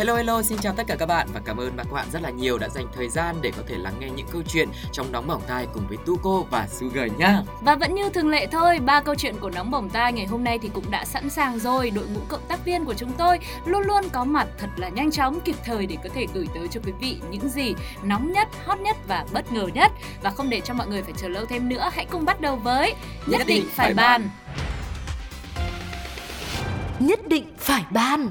Hello hello, xin chào tất cả các bạn và cảm ơn các bạn rất là nhiều đã dành thời gian để có thể lắng nghe những câu chuyện trong nóng bỏng tai cùng với Tuko và Sugar nhá. Và vẫn như thường lệ thôi, ba câu chuyện của nóng bỏng tai ngày hôm nay thì cũng đã sẵn sàng rồi. Đội ngũ cộng tác viên của chúng tôi luôn luôn có mặt thật là nhanh chóng, kịp thời để có thể gửi tới cho quý vị những gì nóng nhất, hot nhất và bất ngờ nhất. Và không để cho mọi người phải chờ lâu thêm nữa, hãy cùng bắt đầu với Nhất, định phải bàn. Nhất định phải ban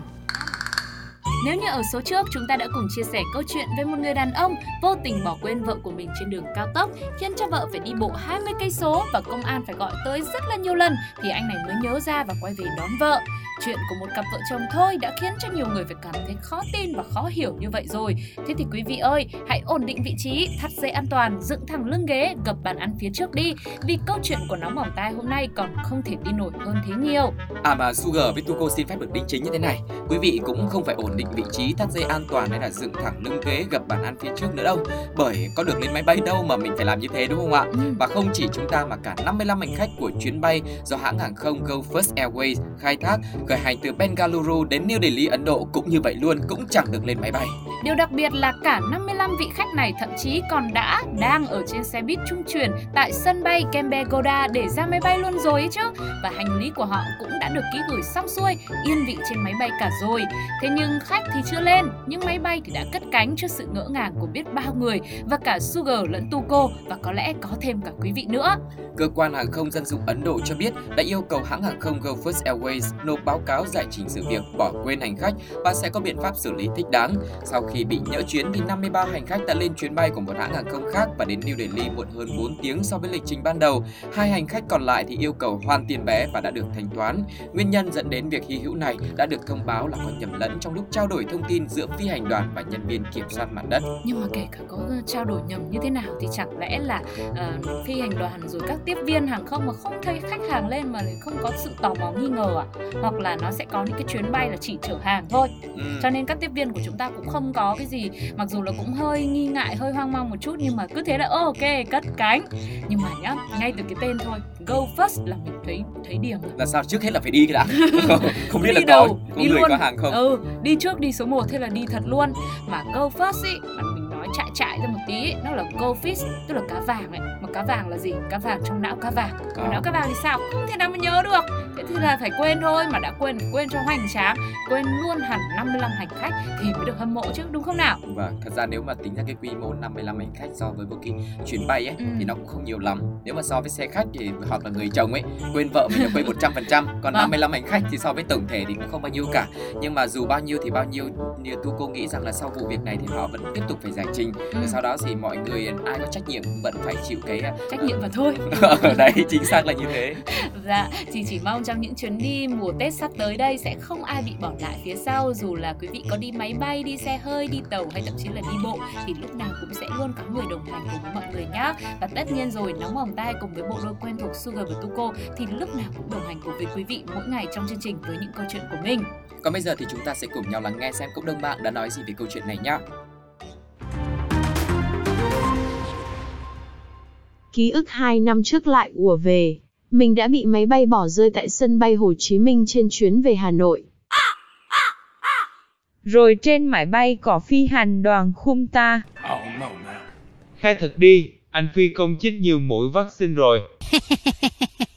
nếu như ở số trước chúng ta đã cùng chia sẻ câu chuyện về một người đàn ông vô tình bỏ quên vợ của mình trên đường cao tốc, khiến cho vợ phải đi bộ 20 cây số và công an phải gọi tới rất là nhiều lần thì anh này mới nhớ ra và quay về đón vợ. Chuyện của một cặp vợ chồng thôi đã khiến cho nhiều người phải cảm thấy khó tin và khó hiểu như vậy rồi. Thế thì quý vị ơi, hãy ổn định vị trí, thắt dây an toàn, dựng thẳng lưng ghế, gập bàn ăn phía trước đi. Vì câu chuyện của nóng bỏng tai hôm nay còn không thể tin nổi hơn thế nhiều. À mà Sugar với Tuko xin phép được đính chính như thế này. Quý vị cũng không phải ổn định vị trí, thắt dây an toàn hay là dựng thẳng lưng ghế, gập bàn ăn phía trước nữa đâu. Bởi có được lên máy bay đâu mà mình phải làm như thế đúng không ạ? Ừ. Và không chỉ chúng ta mà cả 55 hành khách của chuyến bay do hãng hàng không Go First Airways khai thác khởi hành từ Bengaluru đến New Delhi, Ấn Độ cũng như vậy luôn, cũng chẳng được lên máy bay. Điều đặc biệt là cả 55 vị khách này thậm chí còn đã đang ở trên xe buýt trung chuyển tại sân bay Kempegoda để ra máy bay luôn rồi ấy chứ. Và hành lý của họ cũng đã được ký gửi xong xuôi, yên vị trên máy bay cả rồi. Thế nhưng khách thì chưa lên, nhưng máy bay thì đã cất cánh trước sự ngỡ ngàng của biết bao người và cả Sugar lẫn Tuko và có lẽ có thêm cả quý vị nữa. Cơ quan hàng không dân dụng Ấn Độ cho biết đã yêu cầu hãng hàng không Go First Airways nộp báo cáo giải trình sự việc bỏ quên hành khách và sẽ có biện pháp xử lý thích đáng. Sau khi bị nhỡ chuyến thì 53 hành khách đã lên chuyến bay của một hãng hàng không khác và đến New Delhi muộn hơn 4 tiếng so với lịch trình ban đầu. Hai hành khách còn lại thì yêu cầu hoàn tiền vé và đã được thanh toán. Nguyên nhân dẫn đến việc hy hữu này đã được thông báo là có nhầm lẫn trong lúc trao đổi thông tin giữa phi hành đoàn và nhân viên kiểm soát mặt đất. Nhưng mà kể cả có ờ, trao đổi nhầm như thế nào thì chẳng lẽ là uh, phi hành đoàn rồi các tiếp viên hàng không mà không thấy khách hàng lên mà lại không có sự tò mò nghi ngờ à? Hoặc là nó sẽ có những cái chuyến bay là chỉ chở hàng thôi. Ừ. Cho nên các tiếp viên của chúng ta cũng không có cái gì mặc dù là cũng hơi nghi ngại, hơi hoang mang một chút nhưng mà cứ thế là "Ơ, ok, cất cánh. Nhưng mà nhá, ngay từ cái tên thôi, Go First là mình thấy thấy điểm rồi. Là sao trước hết là phải đi cái đã. không biết Đi là có đâu? có Đi người luôn. có hàng không. Ừ, đi trước đi số 1 thế là đi thật luôn. Mà Go First ý, chạy chạy ra một tí ý, nó là Go Fish, tức là cá vàng ấy. Mà cá vàng là gì? Cá vàng trong não cá vàng. Mà Ờ. não cá vàng thì sao? Không thể nào mà nhớ được. Thế thì là phải quên thôi, mà đã quên quên cho hoành tráng, quên luôn hẳn 55 hành khách thì mới được hâm mộ chứ đúng không nào? Và thật ra nếu mà tính ra cái quy mô 55 hành khách so với một cái chuyến bay ấy Ừ. thì nó cũng không nhiều lắm. Nếu mà so với xe khách thì hoặc là người chồng ấy quên vợ mình là quên 100%, còn Vâng. 55 hành khách thì so với tổng thể thì cũng không bao nhiêu cả. Nhưng mà dù bao nhiêu thì bao nhiêu như tu cô nghĩ rằng là sau vụ việc này thì họ vẫn tiếp tục phải giải trình. Ừ. Sau đó thì mọi người ai có trách nhiệm vẫn phải chịu cái Trách nhiệm và thôi. ở đấy chính xác là như thế. Dạ, chị chỉ mong trong những chuyến đi mùa Tết sắp tới đây sẽ không ai bị bỏ lại phía sau dù là quý vị có đi máy bay, đi xe hơi, đi tàu hay thậm chí là đi bộ thì lúc nào cũng sẽ luôn có người đồng hành cùng với mọi người nhá. Và tất nhiên rồi nóng bỏng tai cùng với bộ đôi quen thuộc Sugar và Tuko thì lúc nào cũng đồng hành cùng với quý vị mỗi ngày trong chương trình với những câu chuyện của mình. Còn bây giờ thì chúng ta sẽ cùng nhau lắng nghe xem cộng đồng mạng đã nói gì về câu chuyện này nhá. Ký ức 2 năm trước lại ùa về. Mình đã bị máy bay bỏ rơi tại sân bay Hồ Chí Minh trên chuyến về Hà Nội. Rồi trên máy bay có phi hành đoàn khung ta. Khai thật đi, anh phi công chích nhiều mũi vaccine rồi.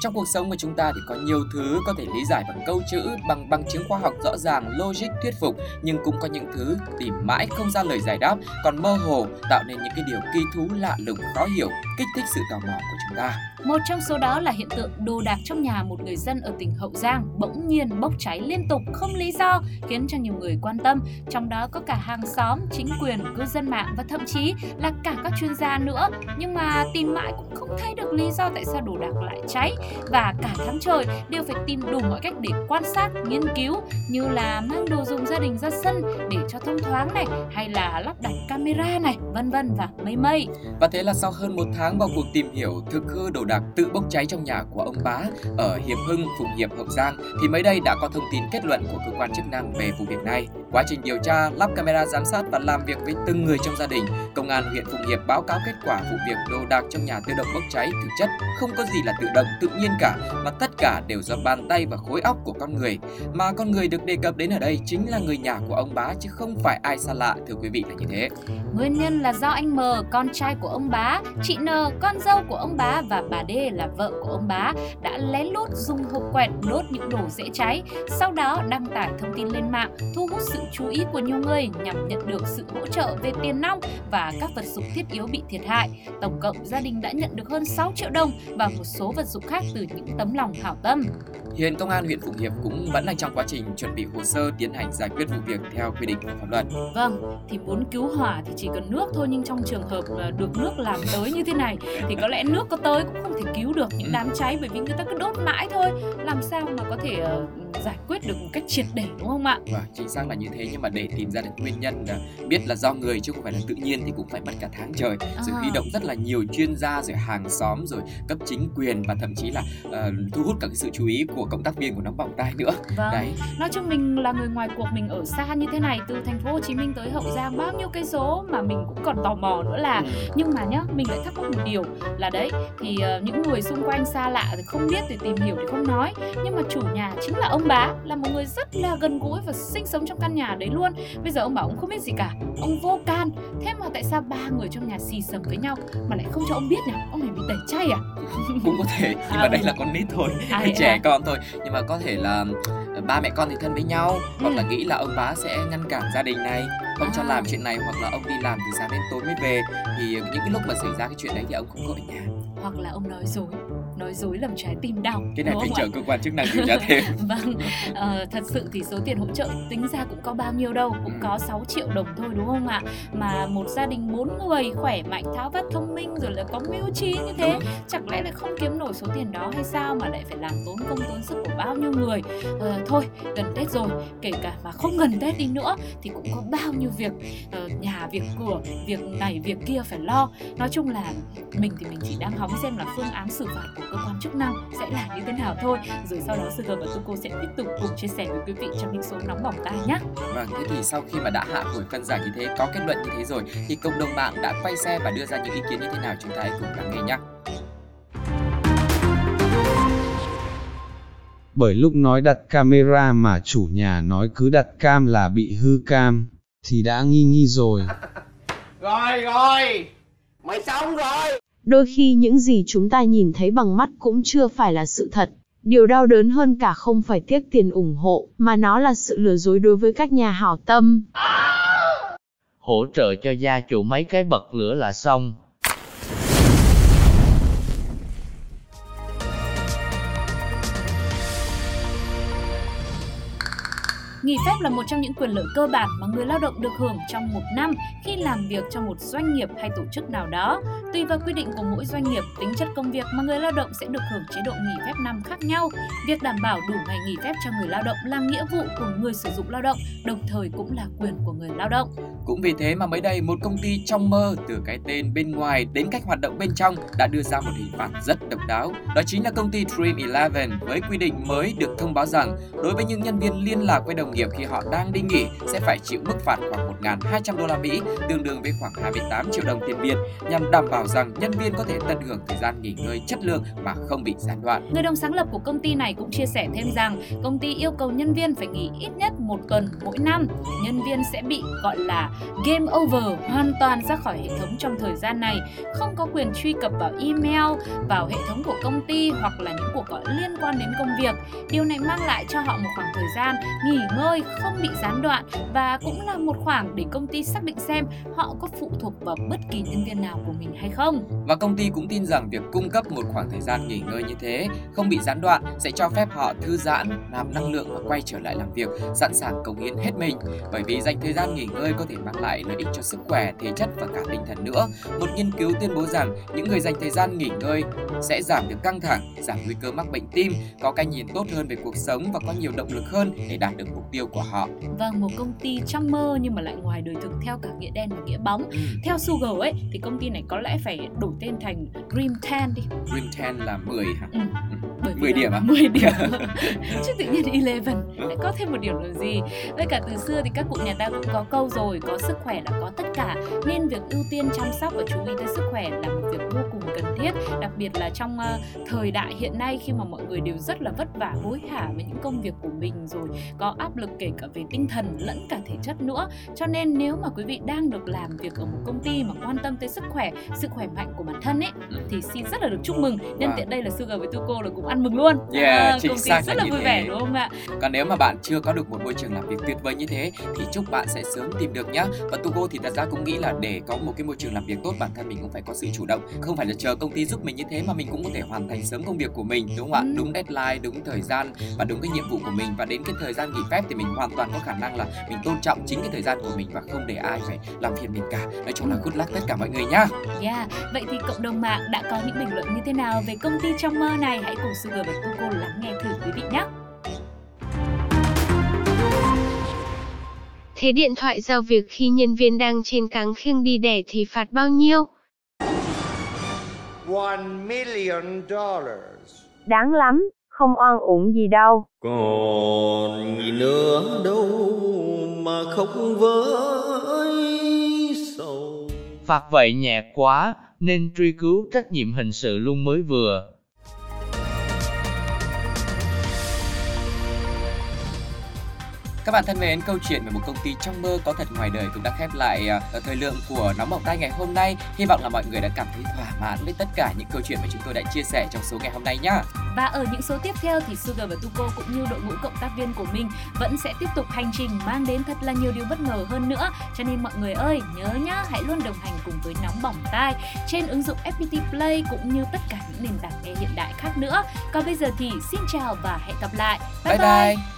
Trong cuộc sống của chúng ta thì có nhiều thứ có thể lý giải bằng câu chữ, bằng bằng chứng khoa học rõ ràng, logic, thuyết phục, nhưng cũng có những thứ tìm mãi không ra lời giải đáp, còn mơ hồ tạo nên những cái điều kỳ thú lạ lùng khó hiểu, kích thích sự tò mò của chúng ta. Một trong số đó là hiện tượng đồ đạc trong nhà một người dân ở tỉnh Hậu Giang bỗng nhiên bốc cháy liên tục không lý do, khiến cho nhiều người quan tâm, trong đó có cả hàng xóm, chính quyền, cư dân mạng và thậm chí là cả các chuyên gia nữa. Nhưng mà tìm mãi cũng không thấy được lý do tại sao đồ đạc lại cháy và cả tháng trời đều phải tìm đủ mọi cách để quan sát, nghiên cứu như là mang đồ dùng gia đình ra sân để cho thông thoáng này hay là lắp đặt camera này, vân vân và mây mây. Và thế là sau hơn một tháng vào cuộc tìm hiểu thực hư đồ đạc tự bốc cháy trong nhà của ông bá ở Hiệp Hưng, Phụng Hiệp, Hậu Giang thì mới đây đã có thông tin kết luận của cơ quan chức năng về vụ việc này. Quá trình điều tra, lắp camera giám sát và làm việc với từng người trong gia đình, công an huyện Phụng Hiệp báo cáo kết quả vụ việc đồ đạc trong nhà tự động bốc cháy thực chất không có gì là tự động tự nhiên cả mà tất cả đều do bàn tay và khối óc của con người. Mà con người được đề cập đến ở đây chính là người nhà của ông bá chứ không phải ai xa lạ thưa quý vị là như thế. Nguyên nhân là do anh M, con trai của ông bá, chị N, con dâu của ông bá và bà D là vợ của ông bá đã lén lút dùng hộp quẹt đốt những đồ dễ cháy, sau đó đăng tải thông tin lên mạng, thu hút sự chú ý của nhiều người nhằm nhận được sự hỗ trợ về tiền nong và các vật dụng thiết yếu bị thiệt hại. Tổng cộng gia đình đã nhận được hơn 6 triệu đồng và một số vật dụng khác từ những tấm lòng hảo tâm. Hiện công an huyện Phụng Hiệp cũng vẫn đang trong quá trình chuẩn bị hồ sơ tiến hành giải quyết vụ việc theo quy định của pháp luật. Vâng, thì muốn cứu hỏa thì chỉ cần nước thôi nhưng trong trường hợp được nước làm tới như thế này thì có lẽ nước có tới cũng không thể cứu được những đám cháy bởi vì người ta cứ đốt mãi thôi. Làm sao mà có thể uh, giải quyết được một cách triệt để đúng không ạ? Và chính xác là như thế nhưng mà để tìm ra được nguyên nhân là biết là do người chứ không phải là tự nhiên thì cũng phải mất cả tháng trời. Rồi À. huy động rất là nhiều chuyên gia rồi hàng xóm rồi cấp chính quyền và thậm chí là ờ, thu hút cả cái sự chú ý của cộng tác viên của nóng bỏng tai nữa. Vâng. Đấy. Nói chung mình là người ngoài cuộc mình ở xa như thế này từ thành phố Hồ Chí Minh tới Hậu Giang bao nhiêu cây số mà mình cũng còn tò mò nữa là nhưng mà nhá mình lại thắc mắc một điều là đấy thì ờ, những người xung quanh xa lạ thì không biết thì tìm hiểu thì không nói nhưng mà chủ nhà chính là ông bá là một người rất là gần gũi và sinh sống trong căn nhà đấy luôn bây giờ ông bảo ông không biết gì cả ông vô can thế mà tại sao ba người trong nhà xì xầm với nhau mà lại không cho ông biết nhỉ ông này bị tẩy chay à cũng có thể nhưng À, mà đây ừ. là con nít thôi À, trẻ à? con thôi nhưng mà có thể là ờ, ba mẹ con thì thân với nhau hoặc Ừ. là nghĩ là ông bá sẽ ngăn cản gia đình này không cho À. làm chuyện này hoặc là ông đi làm từ sáng đến tối mới về thì những cái lúc mà xảy ra cái chuyện đấy thì ông không có ở nhà hoặc là ông nói dối nói dối làm trái tim đau cái này phải chờ cơ quan chức năng điều tra thêm Vâng, ờ, thật sự thì số tiền hỗ trợ tính ra cũng có bao nhiêu đâu, cũng Ừ. có 6 triệu đồng thôi đúng không ạ? Mà một gia đình bốn người khỏe mạnh, tháo vát thông minh rồi là có mưu trí như thế, chẳng lẽ lại không kiếm nổi số tiền đó hay sao mà lại phải làm tốn công tốn sức của bao nhiêu người? Ờ, thôi, gần Tết rồi, kể cả mà không gần Tết đi nữa thì cũng có bao nhiêu việc ờ, nhà, việc cửa, việc này, việc kia phải lo. Nói chung là mình thì mình chỉ đang hóng xem là phương án xử phạt của cơ quan chức năng sẽ là như thế nào thôi rồi sau đó sư Hợp và cô sẽ tiếp tục cùng chia sẻ với quý vị trong những số nóng bỏng tai nhé Vâng, thế thì sau khi mà đã hạ hồi phân giải như thế, có kết luận như thế rồi thì cộng đồng mạng đã quay xe và đưa ra những ý kiến như thế nào chúng ta hãy cùng lắng nghe nhé. Bởi lúc nói đặt camera mà chủ nhà nói cứ đặt cam là bị hư cam, thì đã nghi nghi rồi. Rồi rồi Mày xong rồi Đôi khi những gì chúng ta nhìn thấy bằng mắt cũng chưa phải là sự thật. Điều đau đớn hơn cả không phải tiếc tiền ủng hộ, mà nó là sự lừa dối đối với các nhà hảo tâm. hỗ trợ cho gia chủ mấy cái bật lửa là xong. Nghỉ phép là một trong những quyền lợi cơ bản mà người lao động được hưởng trong một năm khi làm việc trong một doanh nghiệp hay tổ chức nào đó. Tùy vào quy định của mỗi doanh nghiệp, tính chất công việc mà người lao động sẽ được hưởng chế độ nghỉ phép năm khác nhau. Việc đảm bảo đủ ngày nghỉ phép cho người lao động là nghĩa vụ của người sử dụng lao động, đồng thời cũng là quyền của người lao động. Cũng vì thế mà mới đây một công ty trong mơ từ cái tên bên ngoài đến cách hoạt động bên trong đã đưa ra một hình phạt rất độc đáo. Đó chính là công ty Dream Eleven với quy định mới được thông báo rằng đối với những nhân viên liên lạc với đồng nghiệp khi họ đang đi nghỉ sẽ phải chịu mức phạt khoảng 1.200 đô la Mỹ, tương đương với khoảng 28 triệu đồng tiền Việt nhằm đảm bảo rằng nhân viên có thể tận hưởng thời gian nghỉ ngơi chất lượng mà không bị gián đoạn. Người đồng sáng lập của công ty này cũng chia sẻ thêm rằng công ty yêu cầu nhân viên phải nghỉ ít nhất một tuần mỗi năm, nhân viên sẽ bị gọi là game over hoàn toàn ra khỏi hệ thống trong thời gian này, không có quyền truy cập vào email, vào hệ thống của công ty hoặc là những cuộc gọi liên quan đến công việc. Điều này mang lại cho họ một khoảng thời gian nghỉ ngơi không bị gián đoạn và cũng là một khoảng để công ty xác định xem họ có phụ thuộc vào bất kỳ nhân viên nào của mình hay không. Và công ty cũng tin rằng việc cung cấp một khoảng thời gian nghỉ ngơi như thế, không bị gián đoạn sẽ cho phép họ thư giãn, nạp năng lượng và quay trở lại làm việc, sẵn sàng cống hiến hết mình. Bởi vì dành thời gian nghỉ ngơi có thể mang lại lợi ích cho sức khỏe, thể chất và cả tinh thần nữa. Một nghiên cứu tuyên bố rằng những người dành thời gian nghỉ ngơi sẽ giảm được căng thẳng, giảm nguy cơ mắc bệnh tim, có cái nhìn tốt hơn về cuộc sống và có nhiều động lực hơn để đạt được mục tiêu của họ. Vâng, một công ty trong mơ nhưng mà lại ngoài đời thực theo cả nghĩa đen và nghĩa bóng. Ừ. Theo Sugar ấy thì công ty này có lẽ phải đổi tên thành Dream 10 đi. Dream 10 là 10 hả? Ừ. Bởi vì 10 là điểm à? 10 điểm. Chứ tự nhiên 11 lại có thêm một điểm làm gì. Với cả từ xưa thì các cụ nhà ta cũng có câu rồi, có sức khỏe là có tất cả. Nên việc ưu tiên chăm sóc và chú ý tới sức khỏe là một việc vô cùng cần thiết, đặc biệt là trong uh, thời đại hiện nay khi mà mọi người đều rất là vất vả hối hả với những công việc của mình rồi có áp lực kể cả về tinh thần lẫn cả thể chất nữa. Cho nên nếu mà quý vị đang được làm việc ở một công ty mà quan tâm tới sức khỏe, sự khỏe mạnh của bản thân ấy thì xin rất là được chúc mừng. Nhân Wow. tiện đây là Sugar với Tuko là cũng ăn mừng luôn. Yeah, À, chính công ty xác rất là là vui thế. vẻ đúng không ạ? Còn nếu mà bạn chưa có được một môi trường làm việc tuyệt vời như thế thì chúc bạn sẽ sớm tìm được nhá. Và Tugo thì thật ra cũng nghĩ là để có một cái môi trường làm việc tốt bản thân mình cũng phải có sự chủ động, không phải là chờ công ty giúp mình như thế mà mình cũng có thể hoàn thành sớm công việc của mình đúng không ạ? Ừ. Đúng deadline, đúng thời gian và đúng cái nhiệm vụ của mình và đến cái thời gian nghỉ phép thì mình hoàn toàn có khả năng là mình tôn trọng chính cái thời gian của mình và không để ai phải làm phiền mình cả. Nói chung là good luck tất cả mọi người nhá. Yeah, vậy thì cộng đồng mạng đã có những bình luận như thế nào về công ty trong mơ này? Hãy cùng Sugar và Tuko lắng nghe thử quý vị nhé. Thế điện thoại giao việc khi nhân viên đang trên cáng khiêng đi đẻ thì phạt bao nhiêu? One million dollars. Đáng lắm, không oan uổng gì đâu. Còn gì nữa đâu mà không với sầu Phạt vậy nhẹ quá, nên truy cứu trách nhiệm hình sự luôn mới vừa. Các bạn thân mến, câu chuyện về một công ty trong mơ có thật ngoài đời cũng đã khép lại ờ, thời lượng của Nóng Bỏng Tai ngày hôm nay. Hy vọng là mọi người đã cảm thấy thỏa mãn với tất cả những câu chuyện mà chúng tôi đã chia sẻ trong số ngày hôm nay nhá. Và ở những số tiếp theo thì Sugar và Tuko cũng như đội ngũ cộng tác viên của mình vẫn sẽ tiếp tục hành trình mang đến thật là nhiều điều bất ngờ hơn nữa. Cho nên mọi người ơi, nhớ nhá, hãy luôn đồng hành cùng với Nóng Bỏng Tai trên ứng dụng FPT Play cũng như tất cả những nền tảng nghe hiện đại khác nữa. Còn bây giờ thì xin chào và hẹn gặp lại. Bye bye. Ôi